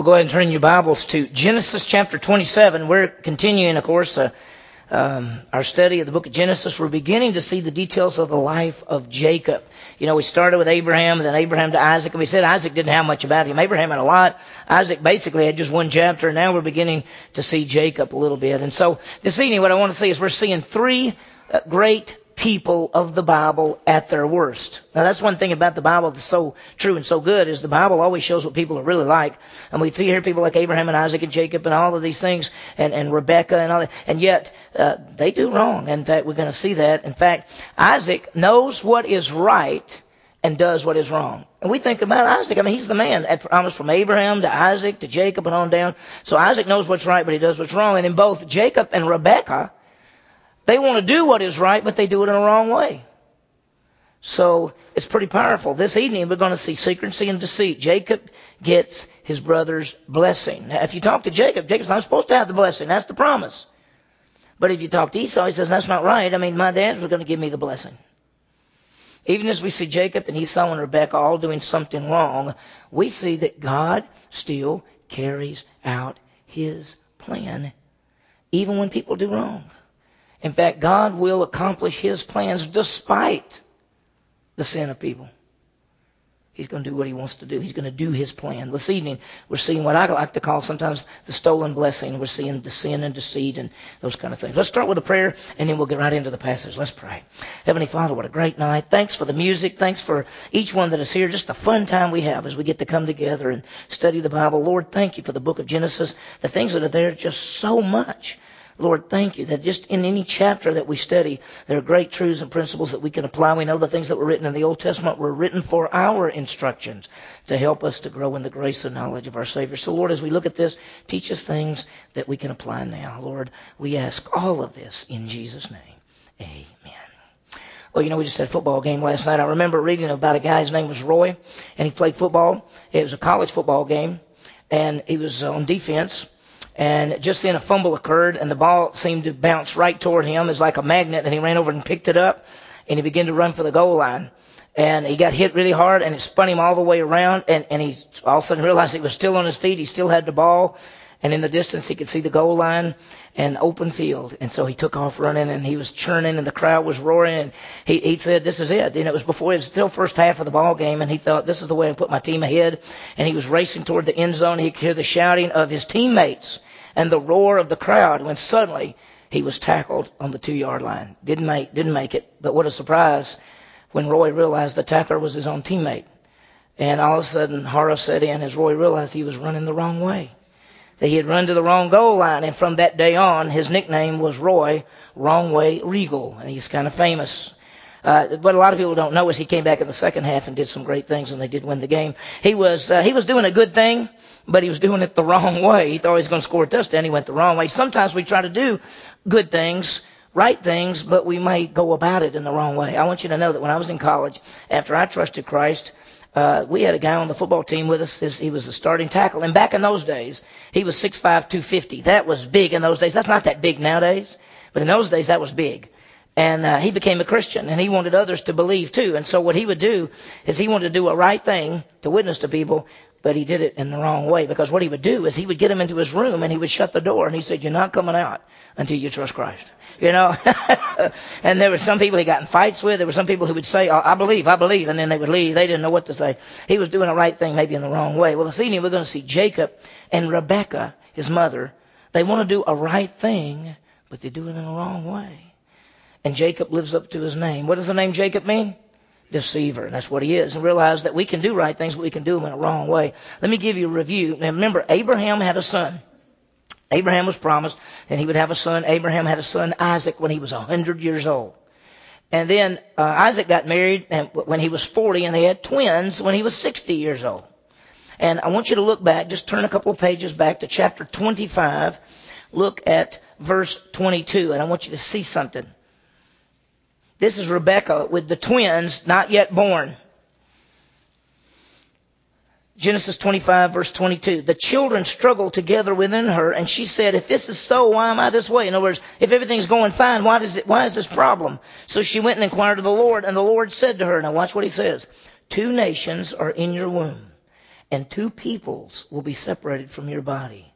We'll go ahead and turn your Bibles to Genesis chapter 27. We're continuing, of course, uh, um, our study of the book of Genesis. We're beginning to see the details of the life of Jacob. You know, we started with Abraham, then Abraham to Isaac, and we said Isaac didn't have much about him. Abraham had a lot. Isaac basically had just one chapter, and now we're beginning to see Jacob a little bit. And so this evening, what I want to see is we're seeing three uh, great people of the Bible at their worst. Now that's one thing about the Bible that's so true and so good is the Bible always shows what people are really like. And we hear people like Abraham and Isaac and Jacob and all of these things and, and Rebecca and all that. And yet, uh, they do wrong. In fact, we're going to see that. In fact, Isaac knows what is right and does what is wrong. And we think about Isaac. I mean, he's the man. At almost from Abraham to Isaac to Jacob and on down. So Isaac knows what's right, but he does what's wrong. And in both Jacob and Rebecca, they want to do what is right, but they do it in the wrong way. So it's pretty powerful. This evening we're going to see secrecy and deceit. Jacob gets his brother's blessing. Now, if you talk to Jacob, Jacob's not supposed to have the blessing. That's the promise. But if you talk to Esau, he says, that's not right. I mean, my dad was going to give me the blessing. Even as we see Jacob and Esau and Rebekah all doing something wrong, we see that God still carries out his plan, even when people do wrong. In fact, God will accomplish His plans despite the sin of people. He's going to do what He wants to do. He's going to do His plan. This evening, we're seeing what I like to call sometimes the stolen blessing. We're seeing the sin and deceit and those kind of things. Let's start with a prayer and then we'll get right into the passage. Let's pray. Heavenly Father, what a great night. Thanks for the music. Thanks for each one that is here. Just a fun time we have as we get to come together and study the Bible. Lord, thank you for the book of Genesis. The things that are there, just so much. Lord, thank you that just in any chapter that we study, there are great truths and principles that we can apply. We know the things that were written in the Old Testament were written for our instructions to help us to grow in the grace and knowledge of our Savior. So, Lord, as we look at this, teach us things that we can apply now. Lord, we ask all of this in Jesus' name. Amen. Well, you know, we just had a football game last night. I remember reading about a guy, his name was Roy, and he played football. It was a college football game, and he was uh, on defense and just then a fumble occurred, and the ball seemed to bounce right toward him as like a magnet, and he ran over and picked it up, and he began to run for the goal line. And he got hit really hard, and it spun him all the way around, and, and he all of a sudden realized he was still on his feet. He still had the ball, and in the distance he could see the goal line and open field. And so he took off running, and he was churning, and the crowd was roaring, and he, he said, this is it. And it was before, it was still first half of the ball game, and he thought, this is the way I put my team ahead. And he was racing toward the end zone. He could hear the shouting of his teammates and the roar of the crowd when suddenly he was tackled on the two yard line. Didn't make, didn't make it, but what a surprise when Roy realized the tackler was his own teammate. And all of a sudden horror set in as Roy realized he was running the wrong way. That he had run to the wrong goal line and from that day on his nickname was Roy Wrong Way Regal. And he's kind of famous uh, what a lot of people don't know is he came back in the second half and did some great things, and they did win the game. He was uh, he was doing a good thing, but he was doing it the wrong way. He thought he was going to score a touchdown. He went the wrong way. Sometimes we try to do good things, right things, but we may go about it in the wrong way. I want you to know that when I was in college, after I trusted Christ, uh, we had a guy on the football team with us. His, he was the starting tackle, and back in those days, he was 6'5", 250. That was big in those days. That's not that big nowadays, but in those days that was big. And uh, he became a Christian, and he wanted others to believe too. And so what he would do is he wanted to do a right thing to witness to people, but he did it in the wrong way. Because what he would do is he would get them into his room, and he would shut the door, and he said, "You're not coming out until you trust Christ." You know. and there were some people he got in fights with. There were some people who would say, "I believe, I believe," and then they would leave. They didn't know what to say. He was doing the right thing, maybe in the wrong way. Well, this evening we're going to see Jacob and Rebekah, his mother. They want to do a right thing, but they do it in the wrong way. And Jacob lives up to his name. What does the name Jacob mean? Deceiver. That's what he is. And realize that we can do right things, but we can do them in a wrong way. Let me give you a review. Now remember, Abraham had a son. Abraham was promised and he would have a son. Abraham had a son, Isaac, when he was a hundred years old. And then uh, Isaac got married and, when he was 40 and they had twins when he was 60 years old. And I want you to look back, just turn a couple of pages back to chapter 25. Look at verse 22 and I want you to see something. This is Rebecca with the twins not yet born. Genesis 25 verse 22. The children struggled together within her and she said, if this is so, why am I this way? In other words, if everything's going fine, why does it, why is this problem? So she went and inquired of the Lord and the Lord said to her, now watch what he says, two nations are in your womb and two peoples will be separated from your body.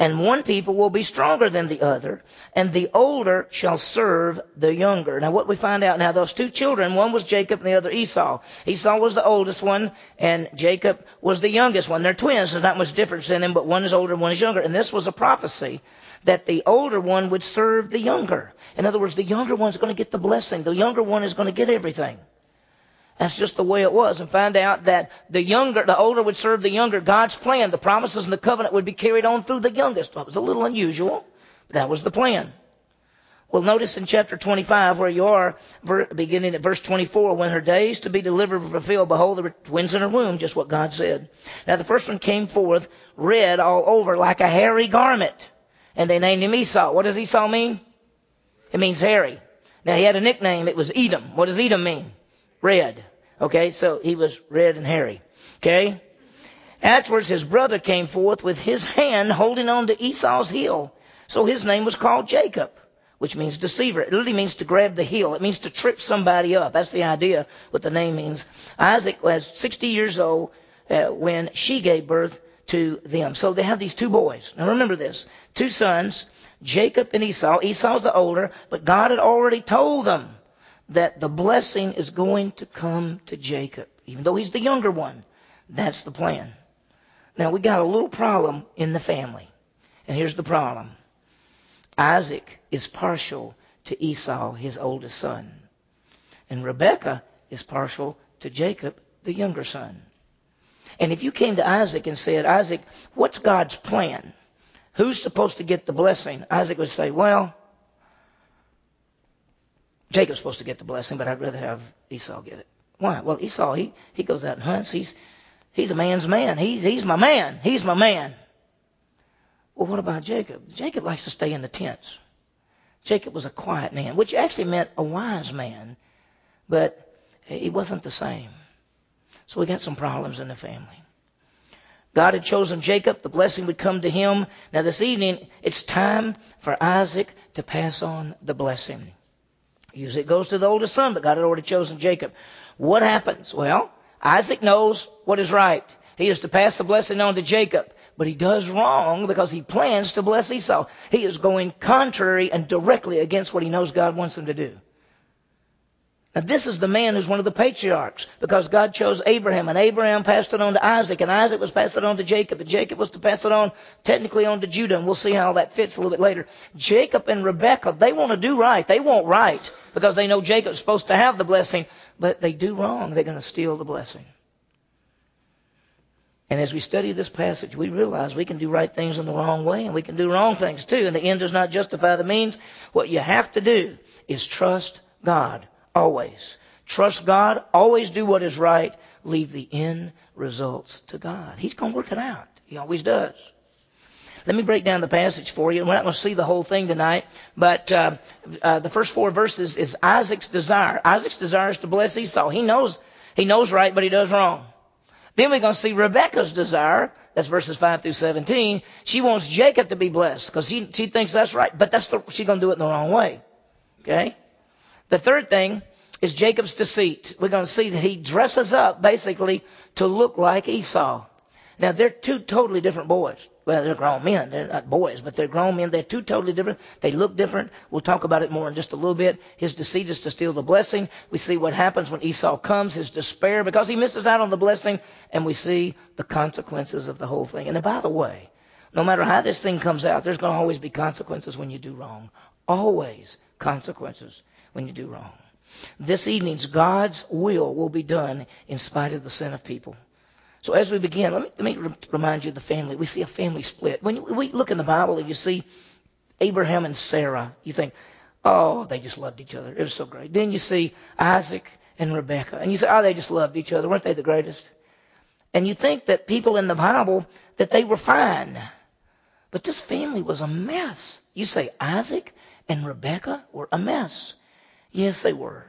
And one people will be stronger than the other, and the older shall serve the younger. Now what we find out now, those two children, one was Jacob and the other Esau. Esau was the oldest one, and Jacob was the youngest one. They're twins, there's not much difference in them, but one is older and one is younger. And this was a prophecy that the older one would serve the younger. In other words, the younger one's going to get the blessing. The younger one is going to get everything. That's just the way it was. And find out that the younger, the older would serve the younger. God's plan, the promises and the covenant would be carried on through the youngest. That was a little unusual. But That was the plan. Well, notice in chapter 25 where you are, beginning at verse 24, when her days to be delivered were fulfilled, behold, there were twins in her womb, just what God said. Now the first one came forth red all over like a hairy garment. And they named him Esau. What does Esau mean? It means hairy. Now he had a nickname. It was Edom. What does Edom mean? Red. Okay, so he was red and hairy. Okay? Afterwards, his brother came forth with his hand holding on to Esau's heel. So his name was called Jacob, which means deceiver. It literally means to grab the heel. It means to trip somebody up. That's the idea what the name means. Isaac was 60 years old uh, when she gave birth to them. So they have these two boys. Now remember this. Two sons, Jacob and Esau. Esau's the older, but God had already told them that the blessing is going to come to Jacob, even though he's the younger one. That's the plan. Now we got a little problem in the family. And here's the problem. Isaac is partial to Esau, his oldest son. And Rebekah is partial to Jacob, the younger son. And if you came to Isaac and said, Isaac, what's God's plan? Who's supposed to get the blessing? Isaac would say, well, Jacob's supposed to get the blessing, but I'd rather have Esau get it. Why? Well, Esau, he, he goes out and hunts. He's, he's a man's man. He's, he's my man. He's my man. Well, what about Jacob? Jacob likes to stay in the tents. Jacob was a quiet man, which actually meant a wise man, but he wasn't the same. So we got some problems in the family. God had chosen Jacob. The blessing would come to him. Now this evening, it's time for Isaac to pass on the blessing. Usually it goes to the oldest son, but God had already chosen Jacob. What happens? Well, Isaac knows what is right. He is to pass the blessing on to Jacob, but he does wrong because he plans to bless Esau. He is going contrary and directly against what he knows God wants him to do. Now this is the man who's one of the patriarchs because God chose Abraham and Abraham passed it on to Isaac and Isaac was passed it on to Jacob and Jacob was to pass it on technically on to Judah and we'll see how that fits a little bit later. Jacob and Rebekah, they want to do right. They want right because they know Jacob's supposed to have the blessing, but they do wrong. They're going to steal the blessing. And as we study this passage, we realize we can do right things in the wrong way and we can do wrong things too. And the end does not justify the means. What you have to do is trust God always. Trust God. Always do what is right. Leave the end results to God. He's going to work it out. He always does. Let me break down the passage for you. We're not going to see the whole thing tonight, but uh, uh, the first four verses is Isaac's desire. Isaac's desire is to bless Esau. He knows he knows right, but he does wrong. Then we're going to see Rebecca's desire. That's verses 5 through 17. She wants Jacob to be blessed because she, she thinks that's right, but that's the, she's going to do it in the wrong way. Okay? The third thing is Jacob's deceit. We're going to see that he dresses up basically to look like Esau. Now they're two totally different boys. Well, they're grown men. They're not boys, but they're grown men. They're two totally different. They look different. We'll talk about it more in just a little bit. His deceit is to steal the blessing. We see what happens when Esau comes, his despair, because he misses out on the blessing, and we see the consequences of the whole thing. And by the way, no matter how this thing comes out, there's going to always be consequences when you do wrong. Always consequences when you do wrong. This evening's God's will will be done in spite of the sin of people. So as we begin, let me, let me remind you of the family. We see a family split. When we look in the Bible and you see Abraham and Sarah, you think, oh, they just loved each other. It was so great. Then you see Isaac and Rebecca, and you say, oh, they just loved each other. Weren't they the greatest? And you think that people in the Bible, that they were fine. But this family was a mess. You say Isaac and Rebecca were a mess. Yes, they were.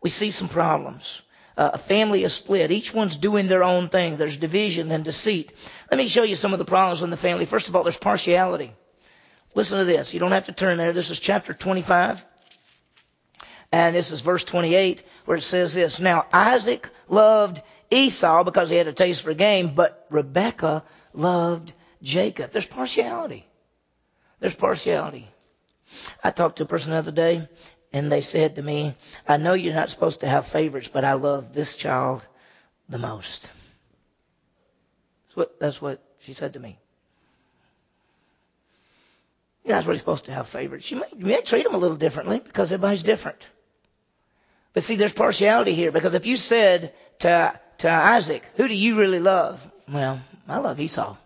We see some problems uh, a family is split. Each one's doing their own thing. There's division and deceit. Let me show you some of the problems in the family. First of all, there's partiality. Listen to this. You don't have to turn there. This is chapter 25. And this is verse 28 where it says this. Now Isaac loved Esau because he had a taste for game, but Rebekah loved Jacob. There's partiality. There's partiality. I talked to a person the other day, and they said to me, I know you're not supposed to have favorites, but I love this child the most. That's what, that's what she said to me. You're not really supposed to have favorites. You may, you may treat them a little differently because everybody's different. But see, there's partiality here because if you said to, to Isaac, who do you really love? Well, I love Esau.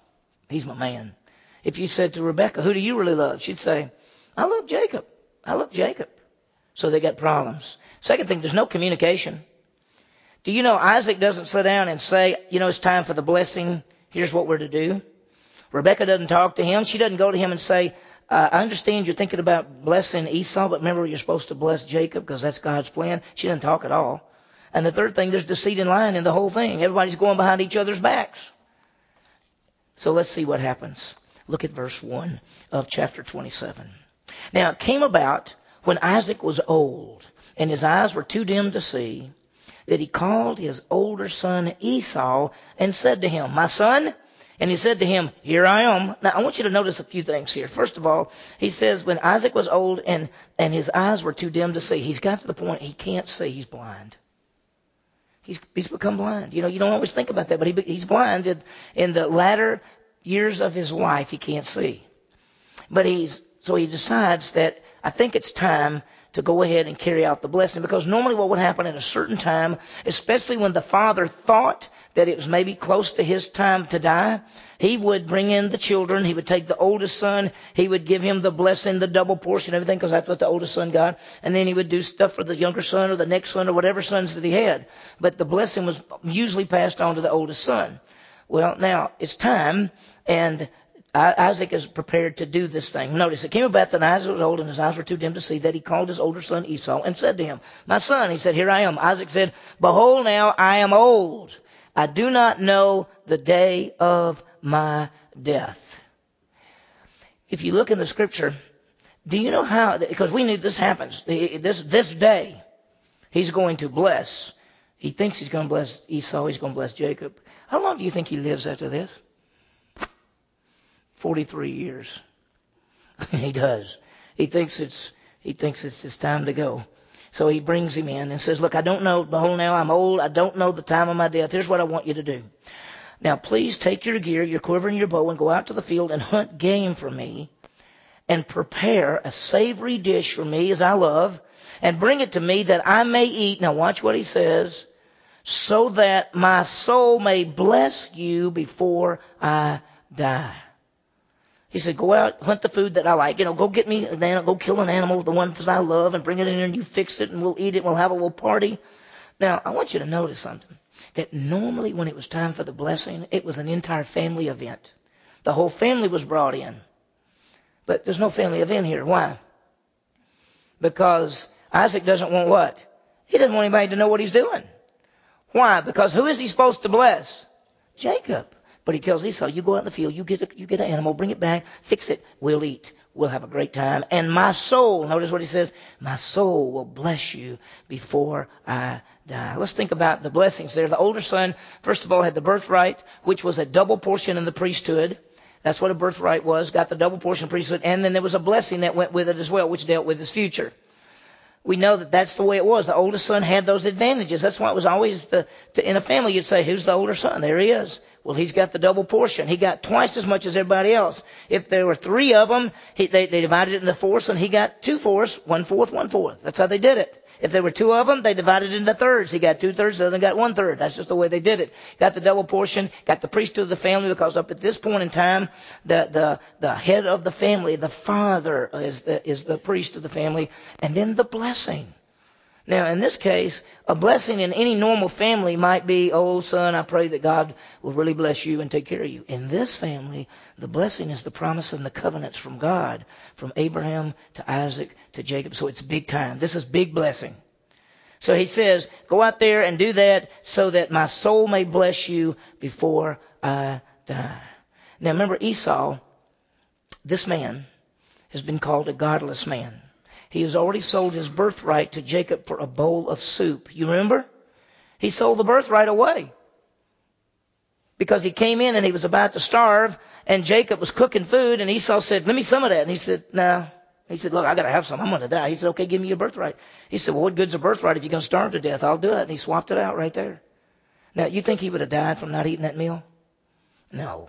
He's my man. If you said to Rebecca, who do you really love? She'd say, I love Jacob. I love Jacob. So they got problems. Second thing, there's no communication. Do you know Isaac doesn't sit down and say, you know, it's time for the blessing. Here's what we're to do. Rebecca doesn't talk to him. She doesn't go to him and say, uh, I understand you're thinking about blessing Esau, but remember you're supposed to bless Jacob because that's God's plan. She doesn't talk at all. And the third thing, there's deceit and lying in the whole thing. Everybody's going behind each other's backs. So let's see what happens. Look at verse 1 of chapter 27. Now it came about when Isaac was old and his eyes were too dim to see that he called his older son Esau and said to him, My son, and he said to him, Here I am. Now I want you to notice a few things here. First of all, he says when Isaac was old and, and his eyes were too dim to see, he's got to the point he can't see, he's blind. He's, he's become blind. You know, you don't always think about that, but he, he's blind in, in the latter years of his life, he can't see. But he's, so he decides that I think it's time to go ahead and carry out the blessing because normally what would happen at a certain time, especially when the father thought that it was maybe close to his time to die, he would bring in the children. He would take the oldest son. He would give him the blessing, the double portion, everything, because that's what the oldest son got. And then he would do stuff for the younger son or the next son or whatever sons that he had. But the blessing was usually passed on to the oldest son. Well, now it's time, and Isaac is prepared to do this thing. Notice, it came about that Isaac was old and his eyes were too dim to see that he called his older son Esau and said to him, My son, he said, Here I am. Isaac said, Behold, now I am old I do not know the day of my death. If you look in the scripture, do you know how, because we knew this happens, this, this day, he's going to bless. He thinks he's going to bless Esau, he's going to bless Jacob. How long do you think he lives after this? 43 years. he does. He thinks it's, he thinks it's his time to go. So he brings him in and says, Look, I don't know. Behold, now I'm old. I don't know the time of my death. Here's what I want you to do. Now, please take your gear, your quiver, and your bow, and go out to the field and hunt game for me, and prepare a savory dish for me as I love, and bring it to me that I may eat. Now, watch what he says. So that my soul may bless you before I die. He said, go out, hunt the food that I like. You know, go get me an animal, go kill an animal, the one that I love, and bring it in here and you fix it and we'll eat it and we'll have a little party. Now, I want you to notice something. That normally when it was time for the blessing, it was an entire family event. The whole family was brought in. But there's no family event here. Why? Because Isaac doesn't want what? He doesn't want anybody to know what he's doing. Why? Because who is he supposed to bless? Jacob. But he tells Esau, you go out in the field, you get, a, you get an animal, bring it back, fix it, we'll eat. We'll have a great time. And my soul, notice what he says, my soul will bless you before I die. Let's think about the blessings there. The older son, first of all, had the birthright, which was a double portion in the priesthood. That's what a birthright was, got the double portion of priesthood. And then there was a blessing that went with it as well, which dealt with his future we know that that's the way it was. The oldest son had those advantages. That's why it was always the, in a family you'd say, who's the older son? There he is. Well, he's got the double portion. He got twice as much as everybody else. If there were three of them, he, they, they divided it into fourths and he got two fourths, one fourth, one fourth. That's how they did it. If there were two of them, they divided it into thirds. He got two thirds, the other got one third. That's just the way they did it. Got the double portion, got the priesthood of the family because up at this point in time, the, the, the head of the family, the father is the, is the priest of the family, and then the blessing. Now, in this case, a blessing in any normal family might be, oh, son, I pray that God will really bless you and take care of you. In this family, the blessing is the promise and the covenants from God, from Abraham to Isaac to Jacob. So it's big time. This is big blessing. So he says, go out there and do that so that my soul may bless you before I die. Now remember Esau, this man, has been called a godless man. He has already sold his birthright to Jacob for a bowl of soup. You remember? He sold the birthright away. because he came in and he was about to starve and Jacob was cooking food and Esau said, let me some of that. And he said, no. He said, look, I gotta have some. I'm gonna die. He said, okay, give me your birthright. He said, well, what good's a birthright if you're gonna starve to death? I'll do it. And he swapped it out right there. Now, you think he would have died from not eating that meal? No.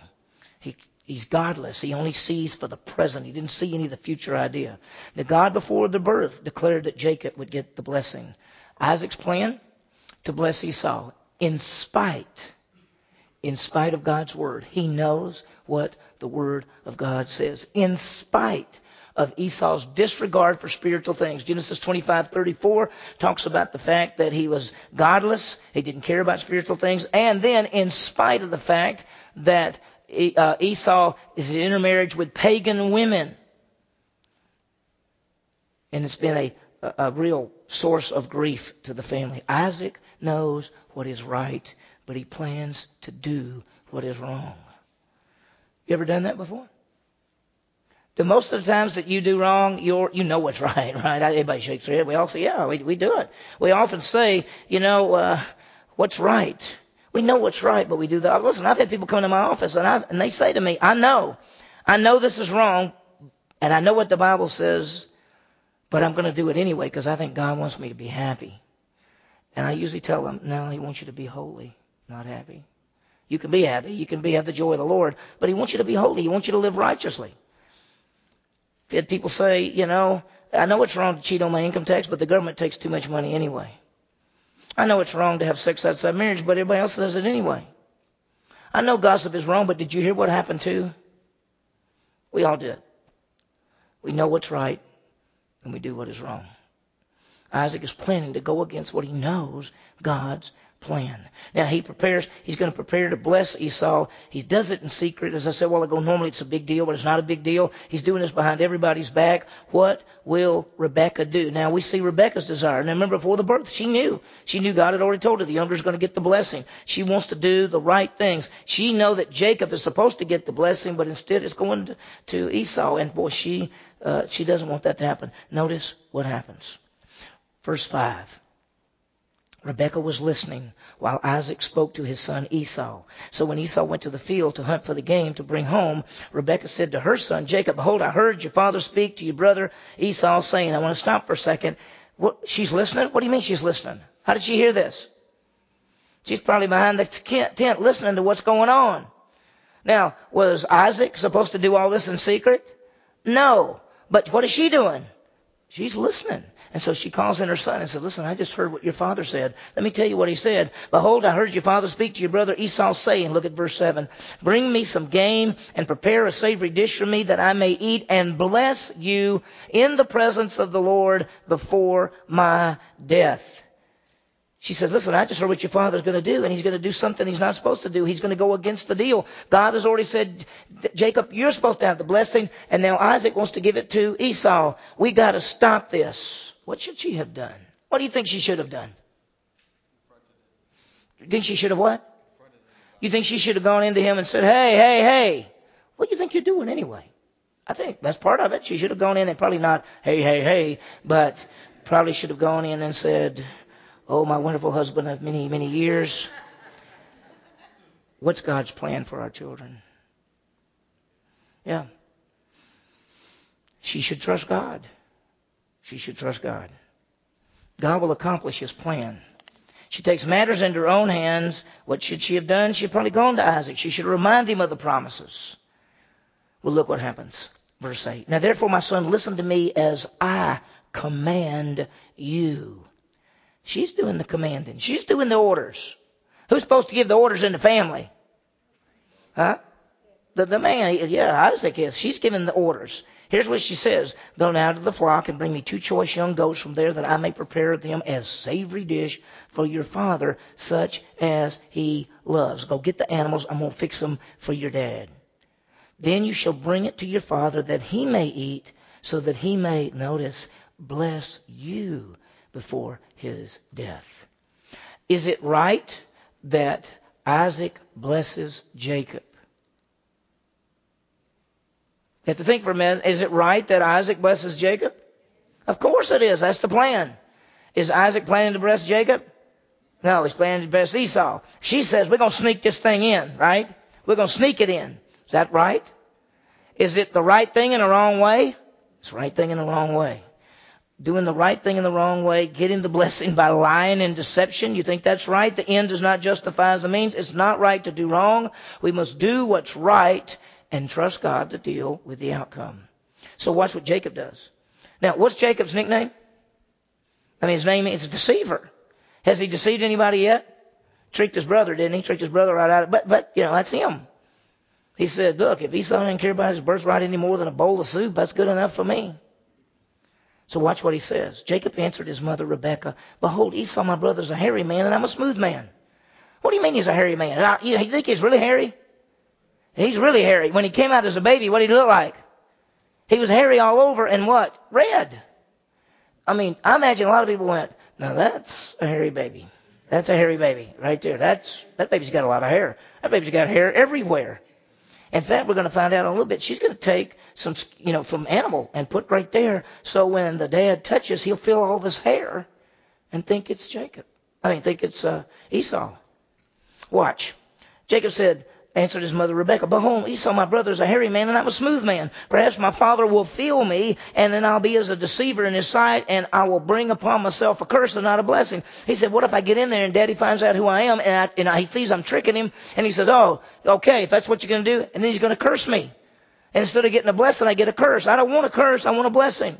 He, he's godless. He only sees for the present. He didn't see any of the future idea. The God before the birth declared that Jacob would get the blessing. Isaac's plan to bless Esau in spite in spite of God's word. He knows what the word of God says. In spite of Esau's disregard for spiritual things. Genesis 25:34 talks about the fact that he was godless, he didn't care about spiritual things, and then in spite of the fact that Esau is in intermarriage with pagan women. And it's been a, a real source of grief to the family. Isaac knows what is right but he plans to do what is wrong. You ever done that before? Most of the times that you do wrong, you're, you know what's right, right? Everybody shakes their head. We all say, yeah, we, we do it. We often say, you know, uh, what's right? We know what's right, but we do that. Listen, I've had people come to my office and, I, and they say to me, I know, I know this is wrong, and I know what the Bible says, but I'm going to do it anyway because I think God wants me to be happy. And I usually tell them, no, He wants you to be holy not happy. You can be happy. You can be have the joy of the Lord, but He wants you to be holy. He wants you to live righteously. You had people say, you know, I know it's wrong to cheat on my income tax, but the government takes too much money anyway. I know it's wrong to have sex outside marriage, but everybody else does it anyway. I know gossip is wrong, but did you hear what happened too? We all did. We know what's right, and we do what is wrong. Isaac is planning to go against what he knows God's plan. Now he prepares, he's going to prepare to bless Esau. He does it in secret. As I said a while ago, normally it's a big deal, but it's not a big deal. He's doing this behind everybody's back. What will Rebecca do? Now we see Rebecca's desire. Now remember before the birth, she knew. She knew God had already told her the younger is going to get the blessing. She wants to do the right things. She know that Jacob is supposed to get the blessing, but instead it's going to, to Esau. And boy, she, uh, she doesn't want that to happen. Notice what happens. Verse 5. Rebekah was listening while Isaac spoke to his son Esau. So when Esau went to the field to hunt for the game to bring home, Rebekah said to her son Jacob, Behold, I heard your father speak to your brother Esau, saying, I want to stop for a second. What, she's listening? What do you mean she's listening? How did she hear this? She's probably behind the tent listening to what's going on. Now, was Isaac supposed to do all this in secret? No. But what is she doing? She's listening. And so she calls in her son and said, listen, I just heard what your father said. Let me tell you what he said. Behold, I heard your father speak to your brother Esau saying, look at verse 7, bring me some game and prepare a savory dish for me that I may eat and bless you in the presence of the Lord before my death. She says, listen, I just heard what your father's going to do, and he's going to do something he's not supposed to do. He's going to go against the deal. God has already said, Jacob, you're supposed to have the blessing, and now Isaac wants to give it to Esau. We got to stop this. What should she have done? What do you think she should have done? You think she should have what? You think she should have gone into him and said, hey, hey, hey, what do you think you're doing anyway? I think that's part of it. She should have gone in and probably not, hey, hey, hey, but probably should have gone in and said, Oh, my wonderful husband of many, many years. What's God's plan for our children? Yeah. She should trust God. She should trust God. God will accomplish his plan. She takes matters into her own hands. What should she have done? She had probably gone to Isaac. She should remind him of the promises. Well, look what happens. Verse 8. Now therefore, my son, listen to me as I command you. She's doing the commanding. She's doing the orders. Who's supposed to give the orders in the family? Huh? The, the man, yeah, Isaac is. She's giving the orders. Here's what she says. Go now to the flock and bring me two choice young goats from there that I may prepare them as savory dish for your father, such as he loves. Go get the animals. I'm going to fix them for your dad. Then you shall bring it to your father that he may eat so that he may, notice, bless you before his death. Is it right that Isaac blesses Jacob? You have to think for a minute. Is it right that Isaac blesses Jacob? Of course it is. That's the plan. Is Isaac planning to bless Jacob? No, he's planning to bless Esau. She says, we're going to sneak this thing in, right? We're going to sneak it in. Is that right? Is it the right thing in the wrong way? It's the right thing in the wrong way. Doing the right thing in the wrong way, getting the blessing by lying and deception. You think that's right? The end does not justify the means. It's not right to do wrong. We must do what's right and trust God to deal with the outcome. So watch what Jacob does. Now, what's Jacob's nickname? I mean, his name is deceiver. Has he deceived anybody yet? Tricked his brother, didn't he? Tricked his brother right out of it. But, but, you know, that's him. He said, look, if Esau didn't care about his birthright any more than a bowl of soup, that's good enough for me. So watch what he says. Jacob answered his mother Rebekah, Behold, Esau, my brother, is a hairy man, and I'm a smooth man. What do you mean he's a hairy man? You think he's really hairy? He's really hairy. When he came out as a baby, what did he look like? He was hairy all over and what? Red. I mean, I imagine a lot of people went, now that's a hairy baby. That's a hairy baby right there. That's, that baby's got a lot of hair. That baby's got hair everywhere. In fact, we're going to find out in a little bit. She's going to take some, you know, from animal and put right there. So when the dad touches, he'll feel all this hair and think it's Jacob. I mean, think it's uh, Esau. Watch. Jacob said, answered his mother Rebekah, Behold, Esau, my brother, is a hairy man, and I'm a smooth man. Perhaps my father will feel me, and then I'll be as a deceiver in his sight, and I will bring upon myself a curse and not a blessing. He said, What if I get in there and daddy finds out who I am, and, I, and I, he thinks I'm tricking him, and he says, Oh, okay, if that's what you're going to do, and then he's going to curse me. And instead of getting a blessing, I get a curse. I don't want a curse, I want a blessing.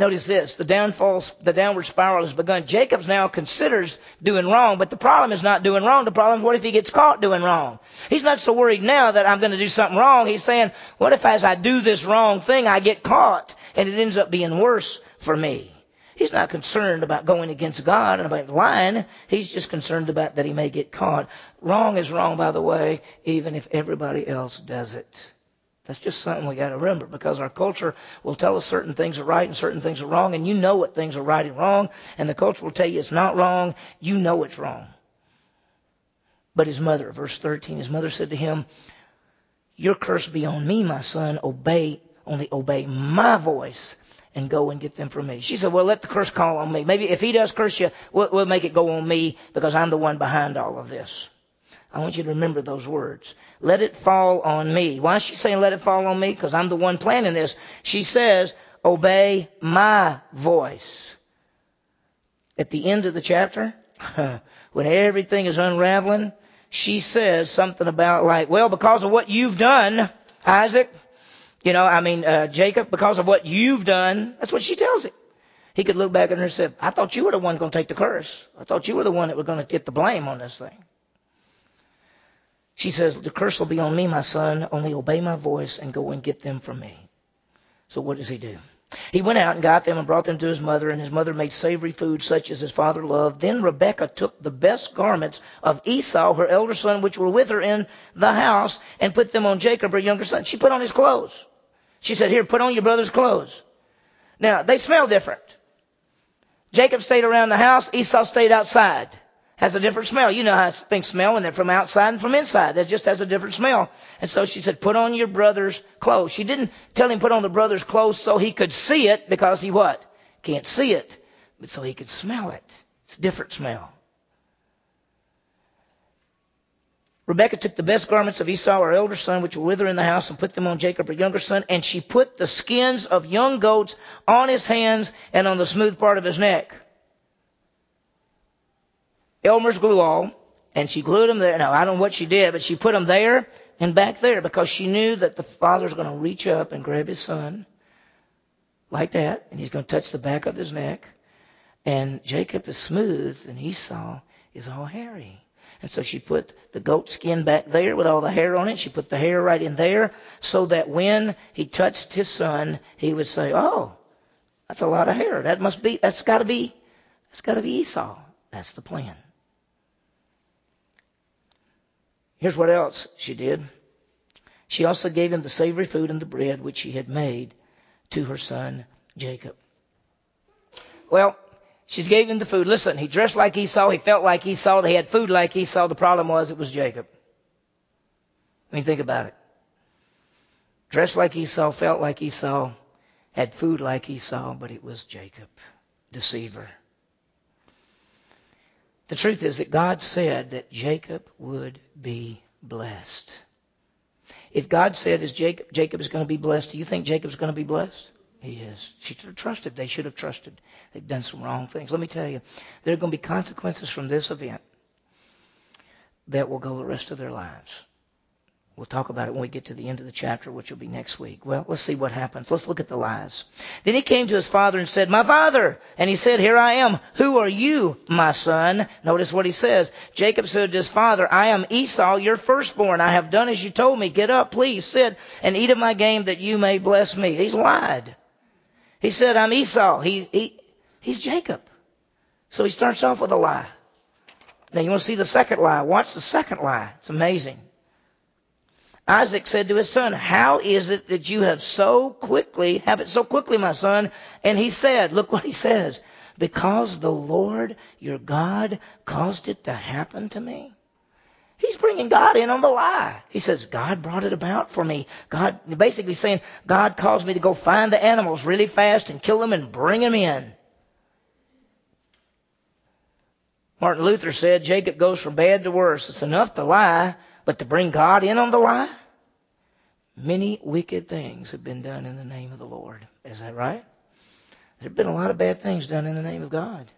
Notice this, the downfall, the downward spiral has begun. Jacob's now considers doing wrong, but the problem is not doing wrong. The problem is what if he gets caught doing wrong? He's not so worried now that I'm going to do something wrong. He's saying, what if as I do this wrong thing, I get caught and it ends up being worse for me? He's not concerned about going against God and about lying. He's just concerned about that he may get caught. Wrong is wrong, by the way, even if everybody else does it. That's just something we got to remember because our culture will tell us certain things are right and certain things are wrong, and you know what things are right and wrong, and the culture will tell you it's not wrong. You know it's wrong. But his mother, verse 13, his mother said to him, Your curse be on me, my son. Obey, only obey my voice and go and get them from me. She said, Well, let the curse call on me. Maybe if he does curse you, we'll, we'll make it go on me because I'm the one behind all of this. I want you to remember those words. Let it fall on me. Why is she saying let it fall on me? Because I'm the one planning this. She says, obey my voice. At the end of the chapter, when everything is unraveling, she says something about like, well, because of what you've done, Isaac, you know, I mean, uh, Jacob, because of what you've done, that's what she tells him. He could look back at her and say, I thought you were the one going to take the curse. I thought you were the one that was going to get the blame on this thing. She says, The curse will be on me, my son. Only obey my voice and go and get them from me. So what does he do? He went out and got them and brought them to his mother, and his mother made savory food such as his father loved. Then Rebekah took the best garments of Esau, her elder son, which were with her in the house, and put them on Jacob, her younger son. She put on his clothes. She said, Here, put on your brother's clothes. Now, they smell different. Jacob stayed around the house, Esau stayed outside has a different smell. You know how things smell when they're from outside and from inside. That just has a different smell. And so she said, put on your brother's clothes. She didn't tell him put on the brother's clothes so he could see it because he what? Can't see it, but so he could smell it. It's a different smell. Rebekah took the best garments of Esau, her elder son, which were with her in the house, and put them on Jacob, her younger son, and she put the skins of young goats on his hands and on the smooth part of his neck. Elmer's glue all, and she glued them there. Now, I don't know what she did, but she put them there and back there because she knew that the father's going to reach up and grab his son like that, and he's going to touch the back of his neck. And Jacob is smooth, and Esau is all hairy. And so she put the goat skin back there with all the hair on it. She put the hair right in there so that when he touched his son, he would say, Oh, that's a lot of hair. That must be, that's gotta be, that's gotta be Esau. That's the plan. Here's what else she did. She also gave him the savory food and the bread which she had made to her son Jacob. Well, she gave him the food. Listen, he dressed like Esau. He felt like Esau. He had food like Esau. The problem was it was Jacob. I mean, think about it. Dressed like Esau, felt like Esau, had food like Esau, but it was Jacob, deceiver. The truth is that God said that Jacob would be blessed. If God said is Jacob, Jacob is going to be blessed, do you think Jacob's going to be blessed? He is. She should have trusted. They should have trusted. They've done some wrong things. Let me tell you, there are going to be consequences from this event that will go the rest of their lives. We'll talk about it when we get to the end of the chapter, which will be next week. Well, let's see what happens. Let's look at the lies. Then he came to his father and said, My father! And he said, Here I am. Who are you, my son? Notice what he says. Jacob said to his father, I am Esau, your firstborn. I have done as you told me. Get up, please, sit and eat of my game that you may bless me. He's lied. He said, I'm Esau. He, he, he's Jacob. So he starts off with a lie. Now you want to see the second lie. Watch the second lie. It's amazing. Isaac said to his son, How is it that you have so quickly, have it so quickly, my son? And he said, Look what he says. Because the Lord your God caused it to happen to me. He's bringing God in on the lie. He says, God brought it about for me. God, basically saying, God caused me to go find the animals really fast and kill them and bring them in. Martin Luther said, Jacob goes from bad to worse. It's enough to lie, but to bring God in on the lie? Many wicked things have been done in the name of the Lord. Is that right? There have been a lot of bad things done in the name of God.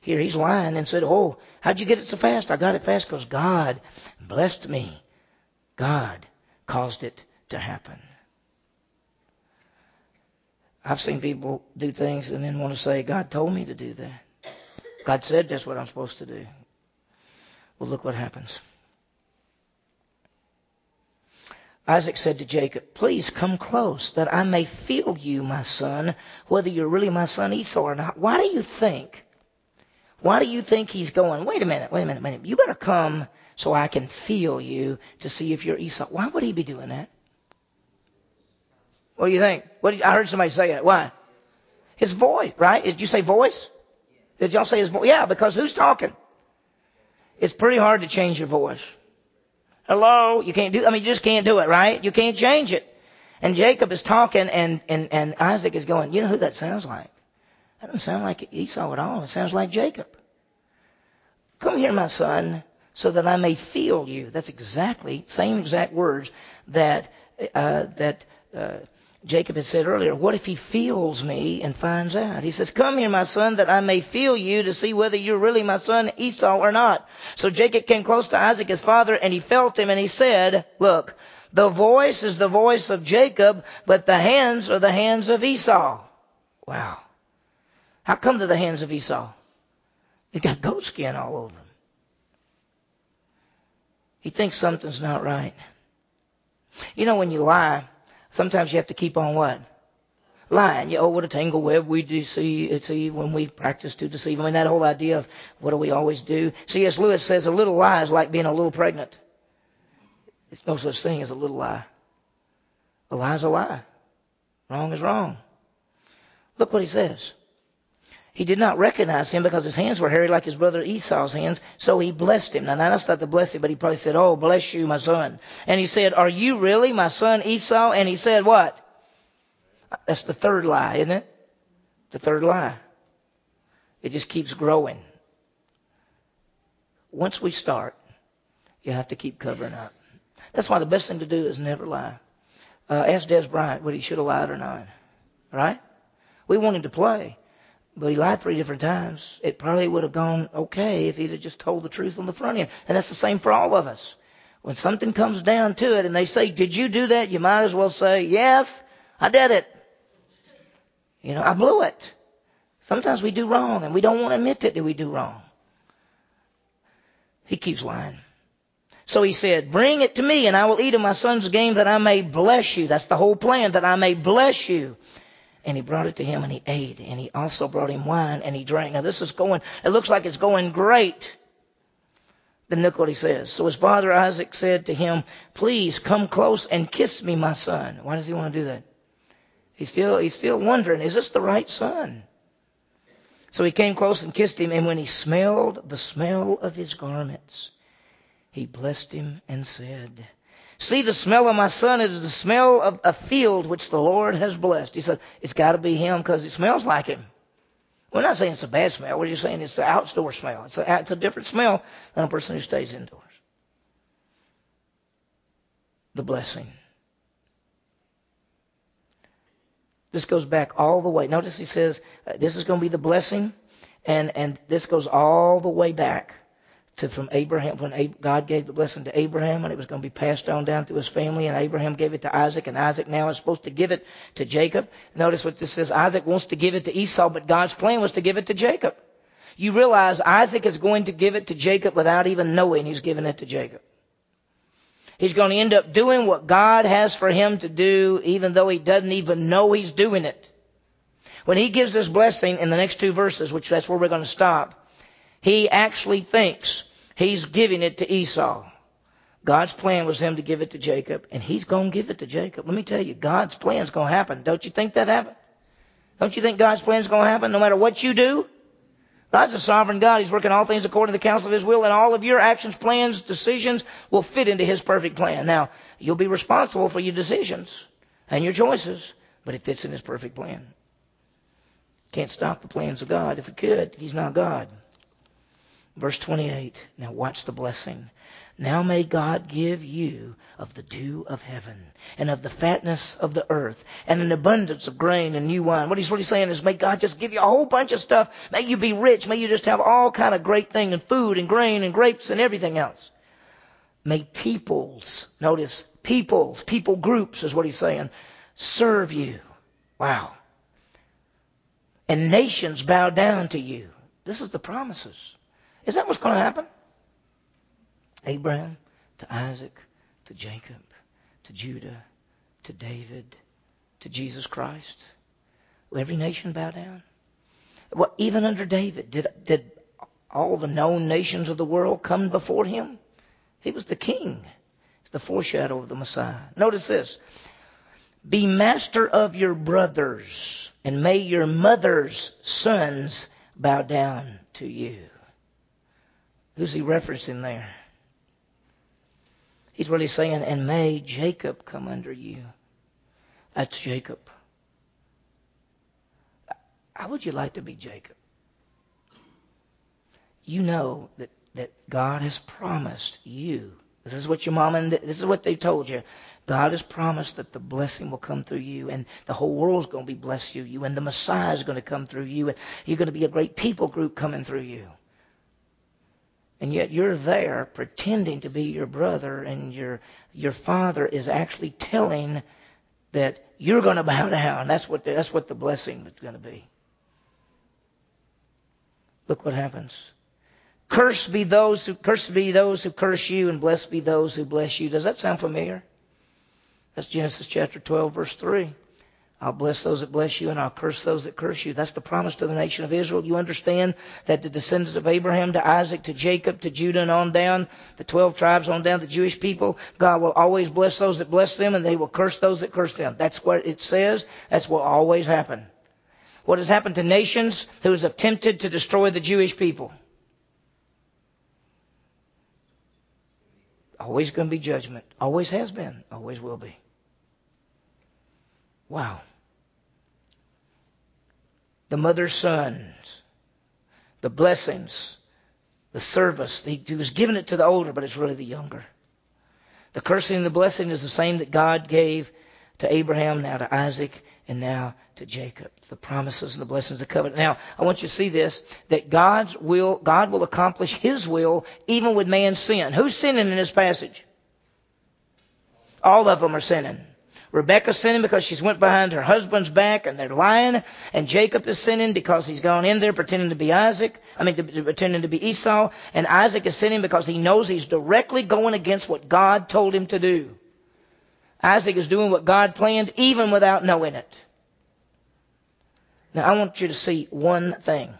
Here he's lying and said, Oh, how'd you get it so fast? I got it fast because God blessed me. God caused it to happen. I've seen people do things and then want to say, God told me to do that. God said that's what I'm supposed to do. Well, look what happens. Isaac said to Jacob, Please come close that I may feel you, my son, whether you're really my son Esau or not. Why do you think? Why do you think he's going, wait a minute, wait a minute, wait a minute. You better come so I can feel you to see if you're Esau. Why would he be doing that? What do you think? What you, I heard somebody say it. Why? His voice, right? Did you say voice? Did y'all say his voice? Yeah, because who's talking? It's pretty hard to change your voice. Hello? You can't do, I mean, you just can't do it, right? You can't change it. And Jacob is talking and, and, and Isaac is going, you know who that sounds like? That doesn't sound like Esau at all. It sounds like Jacob. Come here, my son, so that I may feel you. That's exactly, same exact words that, uh, that, uh, Jacob had said earlier, what if he feels me and finds out? He says, come here, my son, that I may feel you to see whether you're really my son Esau or not. So Jacob came close to Isaac, his father, and he felt him, and he said, look, the voice is the voice of Jacob, but the hands are the hands of Esau. Wow. How come they're the hands of Esau? He's got goat skin all over him. He thinks something's not right. You know, when you lie, Sometimes you have to keep on what? Lying. You, oh, what a tangle web we deceive, see when we practice to deceive. I mean, that whole idea of what do we always do? C.S. Lewis says a little lie is like being a little pregnant. It's no such thing as a little lie. A lie is a lie. Wrong is wrong. Look what he says. He did not recognize him because his hands were hairy like his brother Esau's hands, so he blessed him. Now, that's not the blessing, but he probably said, Oh, bless you, my son. And he said, Are you really my son Esau? And he said, What? That's the third lie, isn't it? The third lie. It just keeps growing. Once we start, you have to keep covering up. That's why the best thing to do is never lie. Uh, ask Dez Bryant whether he should have lied or not. Right? We want him to play. But he lied three different times. It probably would have gone okay if he'd have just told the truth on the front end. And that's the same for all of us. When something comes down to it and they say, did you do that? You might as well say, yes, I did it. You know, I blew it. Sometimes we do wrong and we don't want to admit that we do wrong. He keeps lying. So he said, bring it to me and I will eat of my son's game that I may bless you. That's the whole plan, that I may bless you. And he brought it to him and he ate. And he also brought him wine and he drank. Now this is going, it looks like it's going great. Then look what he says. So his father Isaac said to him, please come close and kiss me, my son. Why does he want to do that? He's still, he's still wondering, is this the right son? So he came close and kissed him. And when he smelled the smell of his garments, he blessed him and said, See the smell of my son. Is the smell of a field which the Lord has blessed. He said, it's got to be him because it smells like him. We're not saying it's a bad smell. We're just saying it's the outdoor smell. It's a, it's a different smell than a person who stays indoors. The blessing. This goes back all the way. Notice he says uh, this is going to be the blessing, and and this goes all the way back to from Abraham when God gave the blessing to Abraham, and it was going to be passed on down through his family, and Abraham gave it to Isaac, and Isaac now is supposed to give it to Jacob. Notice what this says: Isaac wants to give it to Esau, but God's plan was to give it to Jacob. You realize Isaac is going to give it to Jacob without even knowing he's giving it to Jacob. He's going to end up doing what God has for him to do, even though he doesn't even know he's doing it. When he gives this blessing in the next two verses, which that's where we're going to stop, he actually thinks he's giving it to Esau. God's plan was him to give it to Jacob, and he's going to give it to Jacob. Let me tell you, God's plan is going to happen. Don't you think that happened? Don't you think God's plan is going to happen no matter what you do? God's a sovereign God. He's working all things according to the counsel of His will, and all of your actions, plans, decisions will fit into His perfect plan. Now, you'll be responsible for your decisions and your choices, but it fits in His perfect plan. Can't stop the plans of God. If it could, He's not God. Verse 28. Now watch the blessing. Now may God give you of the dew of heaven and of the fatness of the earth and an abundance of grain and new wine. What he's really saying is may God just give you a whole bunch of stuff. May you be rich. May you just have all kind of great thing and food and grain and grapes and everything else. May peoples, notice peoples, people groups is what he's saying, serve you. Wow. And nations bow down to you. This is the promises. Is that what's going to happen? Abraham to Isaac to Jacob to Judah to David to Jesus Christ. Will every nation bow down? Well, even under David, did, did all the known nations of the world come before him? He was the king. It's the foreshadow of the Messiah. Notice this. Be master of your brothers, and may your mother's sons bow down to you. Who's he referencing there? He's really saying, and may Jacob come under you. That's Jacob. How would you like to be Jacob? You know that, that God has promised you. This is what your mom and this is what they told you. God has promised that the blessing will come through you and the whole world's going to be blessed through you and the Messiah is going to come through you and you're going to be a great people group coming through you. And yet you're there pretending to be your brother, and your your father is actually telling that you're going to bow down. That's what the, that's what the blessing is going to be. Look what happens. Cursed be those who cursed be those who curse you, and blessed be those who bless you. Does that sound familiar? That's Genesis chapter 12, verse 3. I'll bless those that bless you and I'll curse those that curse you. That's the promise to the nation of Israel. You understand that the descendants of Abraham to Isaac to Jacob to Judah and on down, the 12 tribes on down, the Jewish people, God will always bless those that bless them and they will curse those that curse them. That's what it says. That's what always happen. What has happened to nations who have attempted to destroy the Jewish people? Always going to be judgment. Always has been. Always will be. Wow the mother's sons, the blessings, the service. He, was giving it to the older, but it's really the younger. The cursing and the blessing is the same that God gave to Abraham, now to Isaac, and now to Jacob. The promises and the blessings of the covenant. Now, I want you to see this, that God's will, God will accomplish His will even with man's sin. Who's sinning in this passage? All of them are sinning. Rebecca's sinning because she's went behind her husband's back and they're lying. And Jacob is sinning because he's gone in there pretending to be Isaac. I mean, pretending to be Esau. And Isaac is sinning because he knows he's directly going against what God told him to do. Isaac is doing what God planned even without knowing it. Now I want you to see one thing.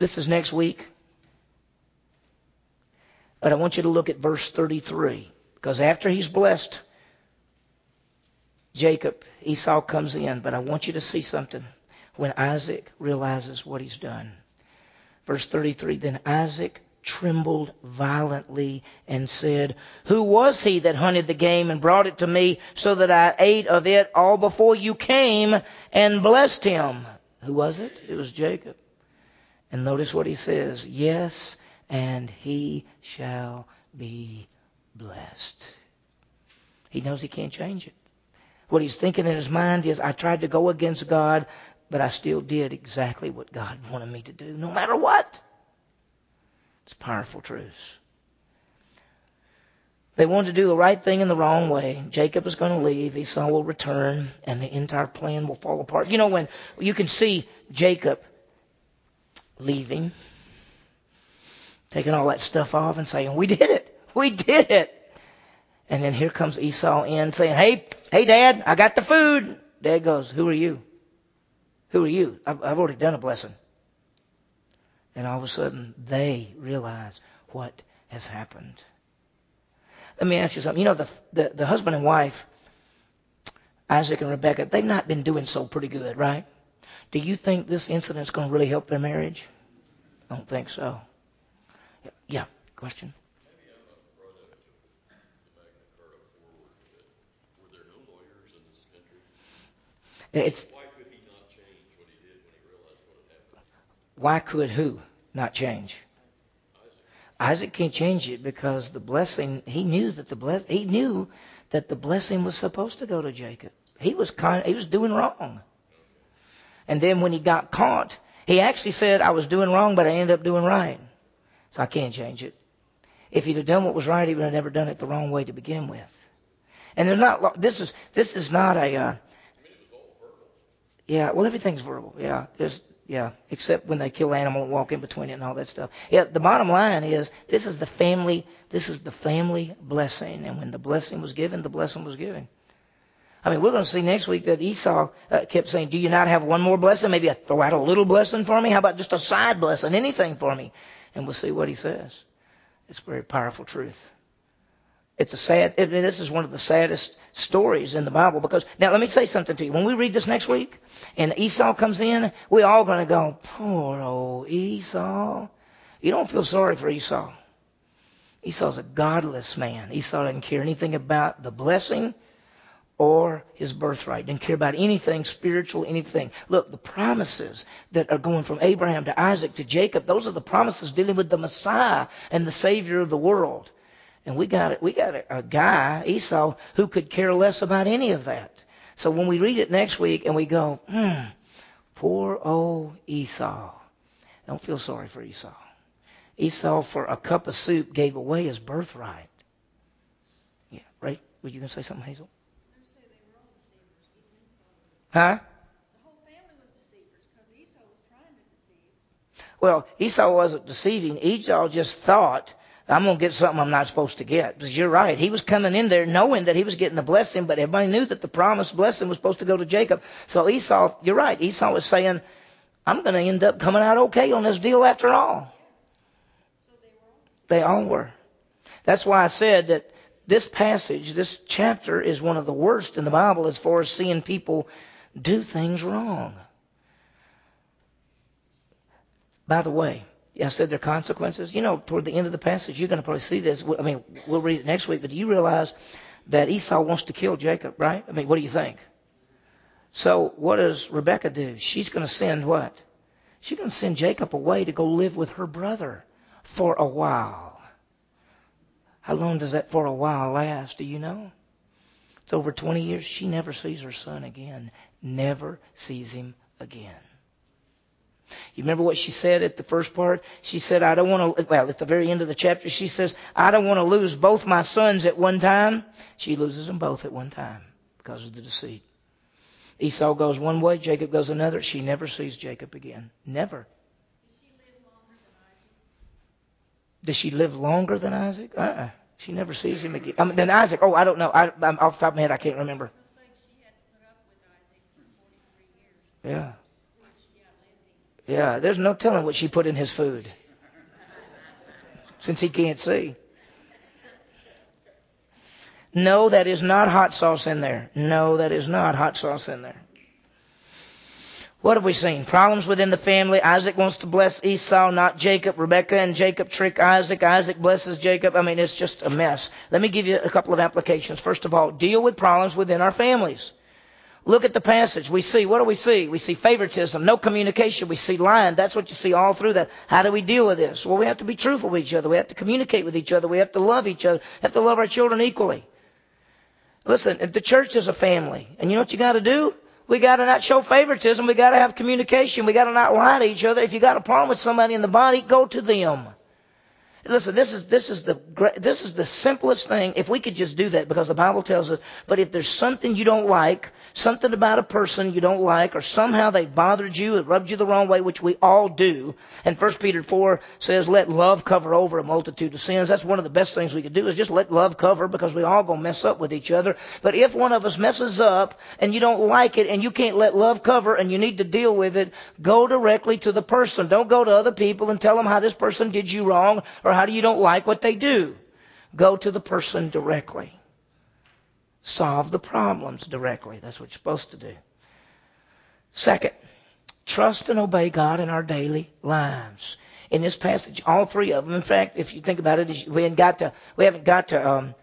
This is next week. But I want you to look at verse 33. Because after he's blessed Jacob, Esau comes in. But I want you to see something when Isaac realizes what he's done. Verse 33 Then Isaac trembled violently and said, Who was he that hunted the game and brought it to me so that I ate of it all before you came and blessed him? Who was it? It was Jacob. And notice what he says. Yes, and he shall be blessed. He knows he can't change it. What he's thinking in his mind is, I tried to go against God, but I still did exactly what God wanted me to do, no matter what. It's powerful truths. They wanted to do the right thing in the wrong way. Jacob is going to leave. Esau will return, and the entire plan will fall apart. You know, when you can see Jacob leaving, taking all that stuff off and saying, We did it. We did it. And then here comes Esau in saying, Hey, hey, Dad, I got the food. Dad goes, Who are you? Who are you? I've, I've already done a blessing. And all of a sudden, they realize what has happened. Let me ask you something. You know, the, the, the husband and wife, Isaac and Rebecca, they've not been doing so pretty good, right? Do you think this incident is going to really help their marriage? I don't think so. Yeah, question? It's, why could he not change what he did when he realized what had happened? Why could who not change? Isaac. Isaac can't change it because the blessing he knew that the bless he knew that the blessing was supposed to go to Jacob. He was kind he was doing wrong. And then when he got caught, he actually said, I was doing wrong, but I ended up doing right. So I can't change it. If he'd have done what was right, he would have never done it the wrong way to begin with. And there's not, this is, this is not a, uh, yeah, well, everything's verbal. Yeah, there's, yeah, except when they kill animal and walk in between it and all that stuff. Yeah, the bottom line is this is the family, this is the family blessing. And when the blessing was given, the blessing was given. I mean, we're going to see next week that Esau uh, kept saying, Do you not have one more blessing? Maybe throw out a little blessing for me? How about just a side blessing? Anything for me? And we'll see what he says. It's very powerful truth. It's a sad, this is one of the saddest stories in the Bible because, now let me say something to you. When we read this next week and Esau comes in, we're all going to go, poor old Esau. You don't feel sorry for Esau. Esau's a godless man. Esau doesn't care anything about the blessing or his birthright. Didn't care about anything spiritual, anything. Look, the promises that are going from Abraham to Isaac to Jacob, those are the promises dealing with the Messiah and the Savior of the world. And we got we got a, guy, Esau, who could care less about any of that. So when we read it next week and we go, hmm, poor old Esau. Don't feel sorry for Esau. Esau, for a cup of soup, gave away his birthright. Yeah, right? Were you going to say something, Hazel? Huh? Well, Esau wasn't deceiving. Esau just thought, I'm going to get something I'm not supposed to get. Because you're right. He was coming in there knowing that he was getting the blessing, but everybody knew that the promised blessing was supposed to go to Jacob. So Esau, you're right. Esau was saying, I'm going to end up coming out okay on this deal after all. They all were. That's why I said that this passage, this chapter is one of the worst in the Bible as far as seeing people do things wrong. By the way, I said there are consequences. You know, toward the end of the passage, you're going to probably see this. I mean, we'll read it next week, but do you realize that Esau wants to kill Jacob, right? I mean, what do you think? So what does Rebecca do? She's going to send what? She's going to send Jacob away to go live with her brother for a while. How long does that for a while last? Do you know? It's over 20 years. She never sees her son again. Never sees him again. You remember what she said at the first part? She said, I don't want to, well, at the very end of the chapter, she says, I don't want to lose both my sons at one time. She loses them both at one time because of the deceit. Esau goes one way, Jacob goes another. She never sees Jacob again. Never. Does she live longer than Isaac? Uh-uh. She never sees him again. I mean, then Isaac. Oh, I don't know. I, I'm off the top of my head. I can't remember. Yeah. Yeah. There's no telling what she put in his food, since he can't see. No, that is not hot sauce in there. No, that is not hot sauce in there. What have we seen? Problems within the family. Isaac wants to bless Esau, not Jacob. Rebecca and Jacob trick Isaac. Isaac blesses Jacob. I mean, it's just a mess. Let me give you a couple of applications. First of all, deal with problems within our families. Look at the passage. We see, what do we see? We see favoritism, no communication. We see lying. That's what you see all through that. How do we deal with this? Well, we have to be truthful with each other. We have to communicate with each other. We have to love each other. We have to love our children equally. Listen, the church is a family. And you know what you gotta do? We got to not show favoritism. We got to have communication. We got to not lie to each other. If you got a problem with somebody in the body, go to them. Listen, this is this is the this is the simplest thing. If we could just do that, because the Bible tells us. But if there's something you don't like, something about a person you don't like, or somehow they bothered you, it rubbed you the wrong way, which we all do. And First Peter four says, "Let love cover over a multitude of sins." That's one of the best things we could do is just let love cover, because we all gonna mess up with each other. But if one of us messes up and you don't like it, and you can't let love cover, and you need to deal with it, go directly to the person. Don't go to other people and tell them how this person did you wrong. Or how do you don't like what they do? Go to the person directly. Solve the problems directly. That's what you're supposed to do. Second, trust and obey God in our daily lives. In this passage, all three of them. In fact, if you think about it, we haven't got to we haven't got to um,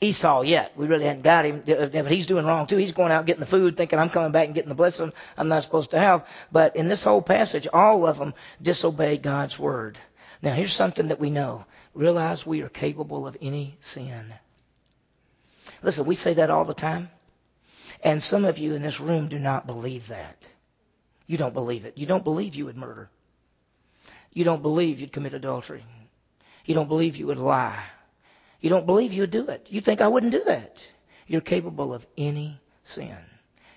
Esau yet. We really hadn't got him, but he's doing wrong too. He's going out getting the food, thinking I'm coming back and getting the blessing I'm not supposed to have. But in this whole passage, all of them disobey God's word. Now, here's something that we know. Realize we are capable of any sin. Listen, we say that all the time. And some of you in this room do not believe that. You don't believe it. You don't believe you would murder. You don't believe you'd commit adultery. You don't believe you would lie. You don't believe you would do it. You think I wouldn't do that. You're capable of any sin.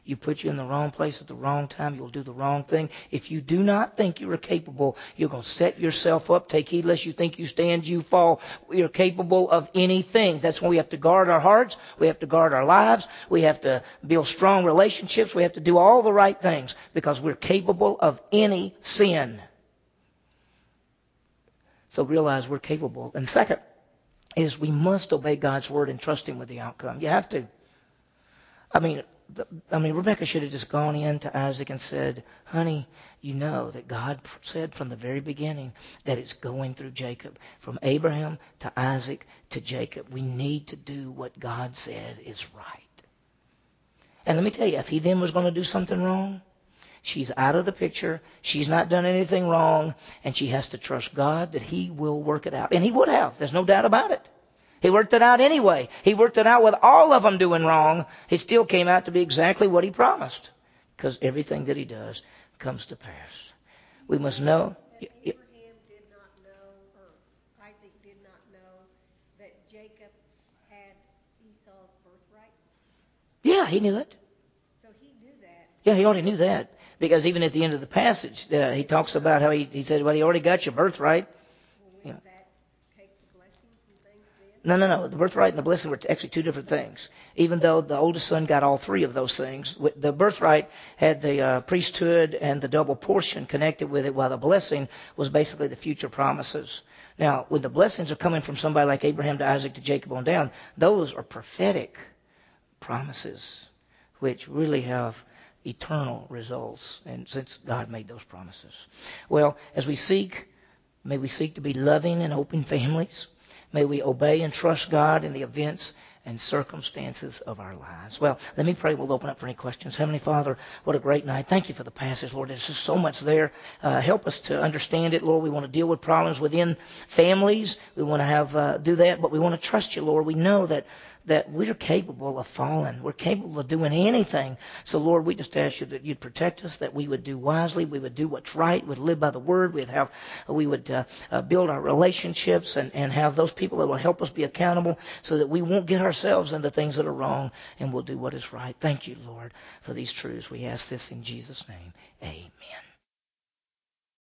You put you in the wrong place at the wrong time, you'll do the wrong thing. If you do not think you are capable, you're going to set yourself up. Take heed lest you think you stand, you fall. Are capable of anything. That's why we have to guard our hearts. We have to guard our lives. We have to build strong relationships. We have to do all the right things because we're capable of any sin. So realize we're capable. And second is we must obey God's word and trust Him with the outcome. You have to. I mean, I mean, Rebecca should have just gone in to Isaac and said, honey, you know that God said from the very beginning that it's going through Jacob. From Abraham to Isaac to Jacob. We need to do what God said is right. And let me tell you, if he then was going to do something wrong, she's out of the picture. She's not done anything wrong. And she has to trust God that he will work it out. And he would have. There's no doubt about it. He worked it out anyway. He worked it out with all of them doing wrong. He still came out to be exactly what he promised. Because everything that he does comes to pass. We must know. Abraham did not know, or Isaac did not know, that Jacob had Esau's birthright. Yeah, he knew it. So he knew that. Yeah, he already knew that. Because even at the end of the passage, uh, he talks about how he, he said, well, he already got your birthright. Well, yeah. No, no, no. The birthright and the blessing were actually two different things. Even though the oldest son got all three of those things, the birthright had the uh, priesthood and the double portion connected with it, while the blessing was basically the future promises. Now, when the blessings are coming from somebody like Abraham to Isaac to Jacob on down, those are prophetic promises, which really have eternal results, and since God made those promises. Well, as we seek, may we seek to be loving and open families. May we obey and trust God in the events and circumstances of our lives. Well, let me pray. We'll open up for any questions. Heavenly Father, what a great night. Thank you for the passage, Lord. There's just so much there. Uh, help us to understand it, Lord. We want to deal with problems within families. We want to have uh, do that, but we want to trust you, Lord. We know that that we're capable of falling. We're capable of doing anything. So, Lord, we just ask you that you'd protect us, that we would do wisely, we would do what's right, we'd live by the word, we'd have, we would uh, uh, build our relationships and, and have those people that will help us be accountable so that we won't get ourselves into things that are wrong and we'll do what is right. Thank you, Lord, for these truths. We ask this in Jesus' name. Amen.